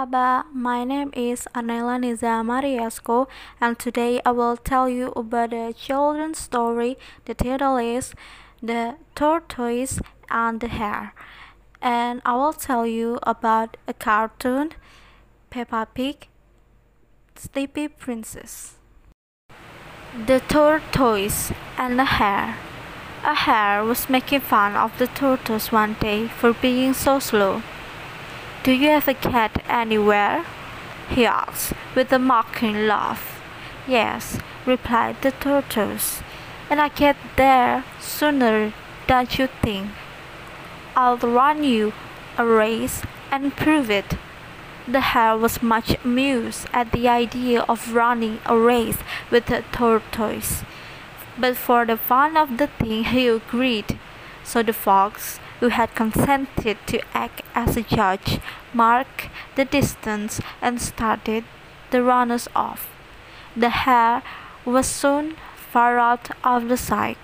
Merhaba, my name is Anela Niza Mariasko and today I will tell you about a children's story. The title is The Tortoise and the Hare. And I will tell you about a cartoon, Peppa Pig, Sleepy Princess. The Tortoise and the Hare. A hare was making fun of the tortoise one day for being so slow. Do you have a cat anywhere? he asked with a mocking laugh. Yes, replied the tortoise, and I get there sooner than you think. I'll run you a race and prove it. The hare was much amused at the idea of running a race with a tortoise, but for the fun of the thing he agreed. So the fox who had consented to act as a judge, marked the distance and started the runners off. The hare was soon far out of the sight,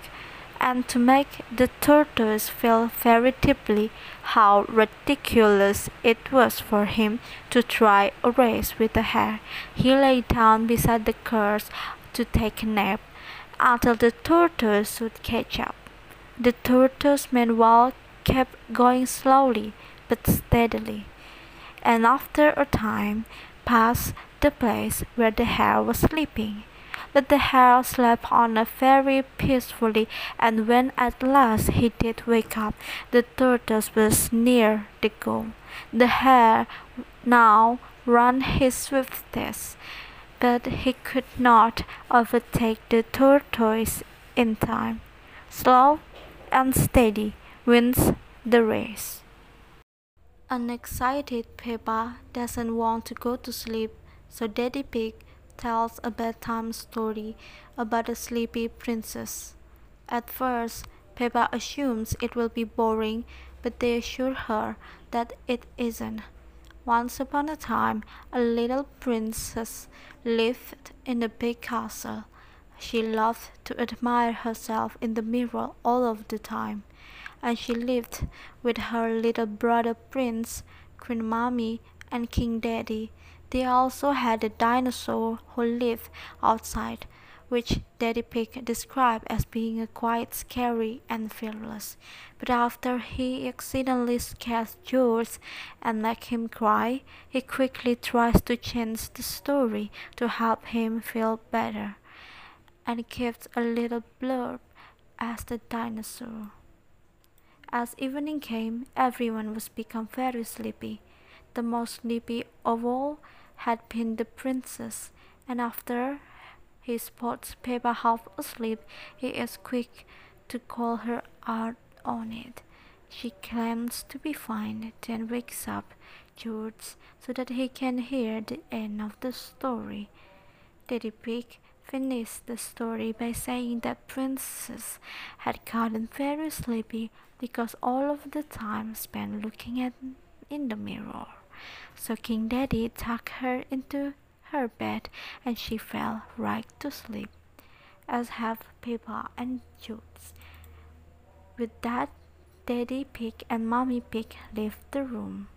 and to make the tortoise feel very deeply how ridiculous it was for him to try a race with the hare, he lay down beside the curse to take a nap until the tortoise would catch up. The tortoise meanwhile kept going slowly but steadily, and after a time passed the place where the hare was sleeping. But the hare slept on very peacefully, and when at last he did wake up, the tortoise was near the goal. The hare now ran his swiftest, but he could not overtake the tortoise in time. Slow and steady wins the race. An excited Peppa doesn't want to go to sleep, so Daddy Pig tells a bedtime story about a sleepy princess. At first, Peppa assumes it will be boring, but they assure her that it isn't. Once upon a time, a little princess lived in a big castle. She loved to admire herself in the mirror all of the time, and she lived with her little brother Prince, Queen Mommy, and King Daddy. They also had a dinosaur who lived outside, which Daddy Pig described as being quite scary and fearless. But after he accidentally scares George and make him cry, he quickly tries to change the story to help him feel better and gives a little blurb as the dinosaur. As evening came, everyone was become very sleepy. The most sleepy of all had been the princess, and after he spots Peppa half asleep, he is quick to call her out on it. She claims to be fine, then wakes up George so that he can hear the end of the story. Daddy Pig finished the story by saying that Princess had gotten very sleepy because all of the time spent looking at in the mirror. So King Daddy tucked her into her bed and she fell right to sleep, as have Peppa and Jules. With that, Daddy Pig and Mommy Pig left the room.